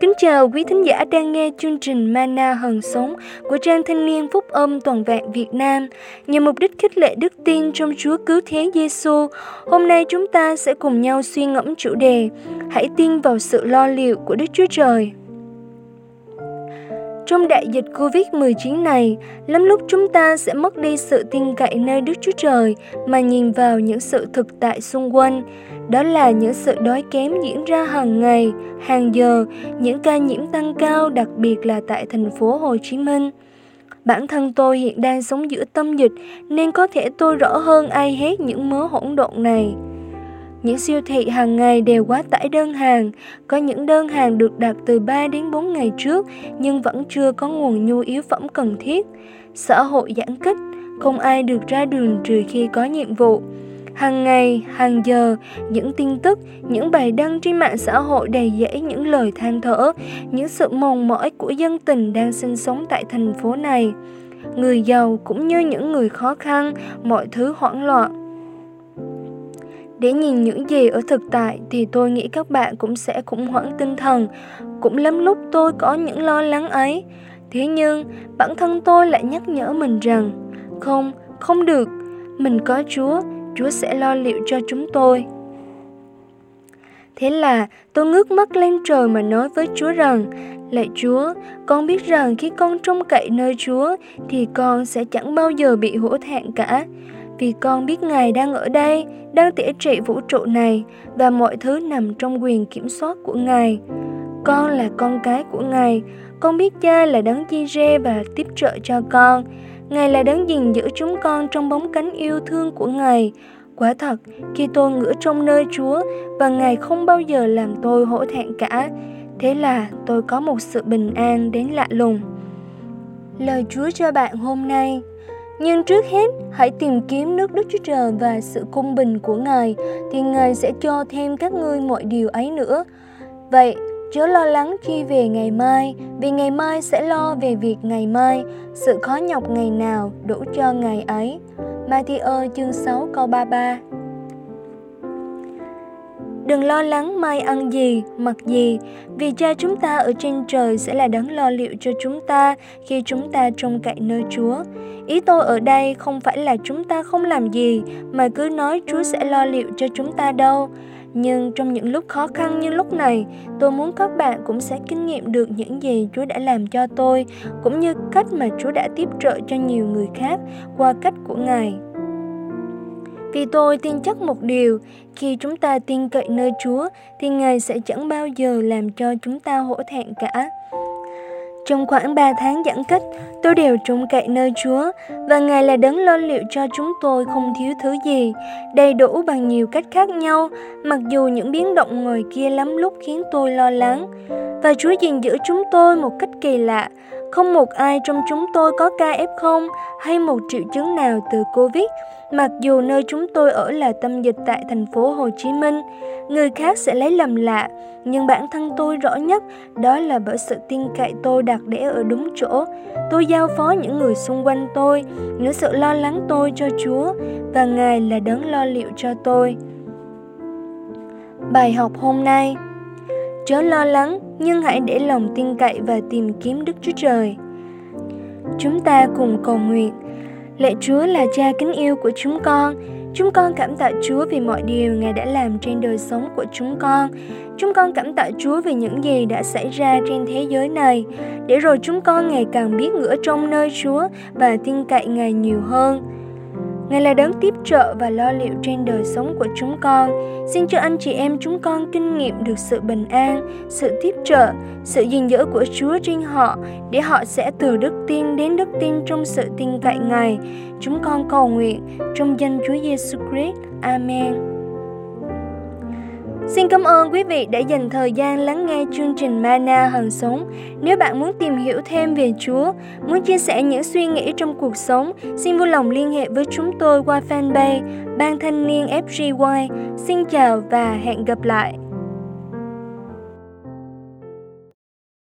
Kính chào quý thính giả đang nghe chương trình Mana Hần Sống của trang thanh niên Phúc Âm Toàn vẹn Việt Nam. Nhằm mục đích khích lệ đức tin trong Chúa Cứu Thế Giêsu, hôm nay chúng ta sẽ cùng nhau suy ngẫm chủ đề Hãy tin vào sự lo liệu của Đức Chúa Trời. Trong đại dịch Covid-19 này, lắm lúc chúng ta sẽ mất đi sự tin cậy nơi Đức Chúa Trời mà nhìn vào những sự thực tại xung quanh. Đó là những sự đói kém diễn ra hàng ngày, hàng giờ, những ca nhiễm tăng cao đặc biệt là tại thành phố Hồ Chí Minh. Bản thân tôi hiện đang sống giữa tâm dịch nên có thể tôi rõ hơn ai hết những mớ hỗn độn này. Những siêu thị hàng ngày đều quá tải đơn hàng, có những đơn hàng được đặt từ 3 đến 4 ngày trước nhưng vẫn chưa có nguồn nhu yếu phẩm cần thiết. Xã hội giãn cách, không ai được ra đường trừ khi có nhiệm vụ. Hàng ngày, hàng giờ, những tin tức, những bài đăng trên mạng xã hội đầy dẫy những lời than thở, những sự mòn mỏi của dân tình đang sinh sống tại thành phố này. Người giàu cũng như những người khó khăn, mọi thứ hoảng loạn để nhìn những gì ở thực tại thì tôi nghĩ các bạn cũng sẽ khủng hoảng tinh thần. Cũng lắm lúc tôi có những lo lắng ấy. Thế nhưng bản thân tôi lại nhắc nhở mình rằng không, không được. Mình có Chúa, Chúa sẽ lo liệu cho chúng tôi. Thế là tôi ngước mắt lên trời mà nói với Chúa rằng Lạy Chúa, con biết rằng khi con trông cậy nơi Chúa thì con sẽ chẳng bao giờ bị hổ thẹn cả vì con biết Ngài đang ở đây, đang tỉa trị vũ trụ này và mọi thứ nằm trong quyền kiểm soát của Ngài. Con là con cái của Ngài, con biết cha là đấng chi rê và tiếp trợ cho con. Ngài là đấng gìn giữ chúng con trong bóng cánh yêu thương của Ngài. Quả thật, khi tôi ngửa trong nơi Chúa và Ngài không bao giờ làm tôi hổ thẹn cả, thế là tôi có một sự bình an đến lạ lùng. Lời Chúa cho bạn hôm nay nhưng trước hết, hãy tìm kiếm nước Đức Chúa Trời và sự công bình của Ngài, thì Ngài sẽ cho thêm các ngươi mọi điều ấy nữa. Vậy, chớ lo lắng chi về ngày mai, vì ngày mai sẽ lo về việc ngày mai, sự khó nhọc ngày nào đủ cho ngày ấy. Matthew chương 6 câu 33 Đừng lo lắng mai ăn gì, mặc gì, vì cha chúng ta ở trên trời sẽ là đấng lo liệu cho chúng ta khi chúng ta trông cậy nơi Chúa. Ý tôi ở đây không phải là chúng ta không làm gì, mà cứ nói Chúa sẽ lo liệu cho chúng ta đâu. Nhưng trong những lúc khó khăn như lúc này, tôi muốn các bạn cũng sẽ kinh nghiệm được những gì Chúa đã làm cho tôi, cũng như cách mà Chúa đã tiếp trợ cho nhiều người khác qua cách của Ngài. Vì tôi tin chắc một điều, khi chúng ta tin cậy nơi Chúa thì Ngài sẽ chẳng bao giờ làm cho chúng ta hổ thẹn cả. Trong khoảng 3 tháng giãn cách, tôi đều trông cậy nơi Chúa và Ngài là đấng lo liệu cho chúng tôi không thiếu thứ gì, đầy đủ bằng nhiều cách khác nhau, mặc dù những biến động ngoài kia lắm lúc khiến tôi lo lắng. Và Chúa gìn giữ chúng tôi một cách kỳ lạ, không một ai trong chúng tôi có ca F0 hay một triệu chứng nào từ Covid, mặc dù nơi chúng tôi ở là tâm dịch tại thành phố Hồ Chí Minh. Người khác sẽ lấy lầm lạ, nhưng bản thân tôi rõ nhất đó là bởi sự tin cậy tôi đặt để ở đúng chỗ. Tôi giao phó những người xung quanh tôi, những sự lo lắng tôi cho Chúa và Ngài là đấng lo liệu cho tôi. Bài học hôm nay Chớ lo lắng, nhưng hãy để lòng tin cậy và tìm kiếm Đức Chúa Trời. Chúng ta cùng cầu nguyện. Lạy Chúa là cha kính yêu của chúng con. Chúng con cảm tạ Chúa vì mọi điều Ngài đã làm trên đời sống của chúng con. Chúng con cảm tạ Chúa vì những gì đã xảy ra trên thế giới này, để rồi chúng con ngày càng biết ngửa trong nơi Chúa và tin cậy Ngài nhiều hơn. Ngài là đấng tiếp trợ và lo liệu trên đời sống của chúng con. Xin cho anh chị em chúng con kinh nghiệm được sự bình an, sự tiếp trợ, sự gìn giữ của Chúa trên họ để họ sẽ từ đức tin đến đức tin trong sự tin cậy Ngài. Chúng con cầu nguyện trong danh Chúa Giêsu Christ. Amen. Xin cảm ơn quý vị đã dành thời gian lắng nghe chương trình Mana Hằng Sống. Nếu bạn muốn tìm hiểu thêm về Chúa, muốn chia sẻ những suy nghĩ trong cuộc sống, xin vui lòng liên hệ với chúng tôi qua fanpage Ban Thanh niên FGY. Xin chào và hẹn gặp lại!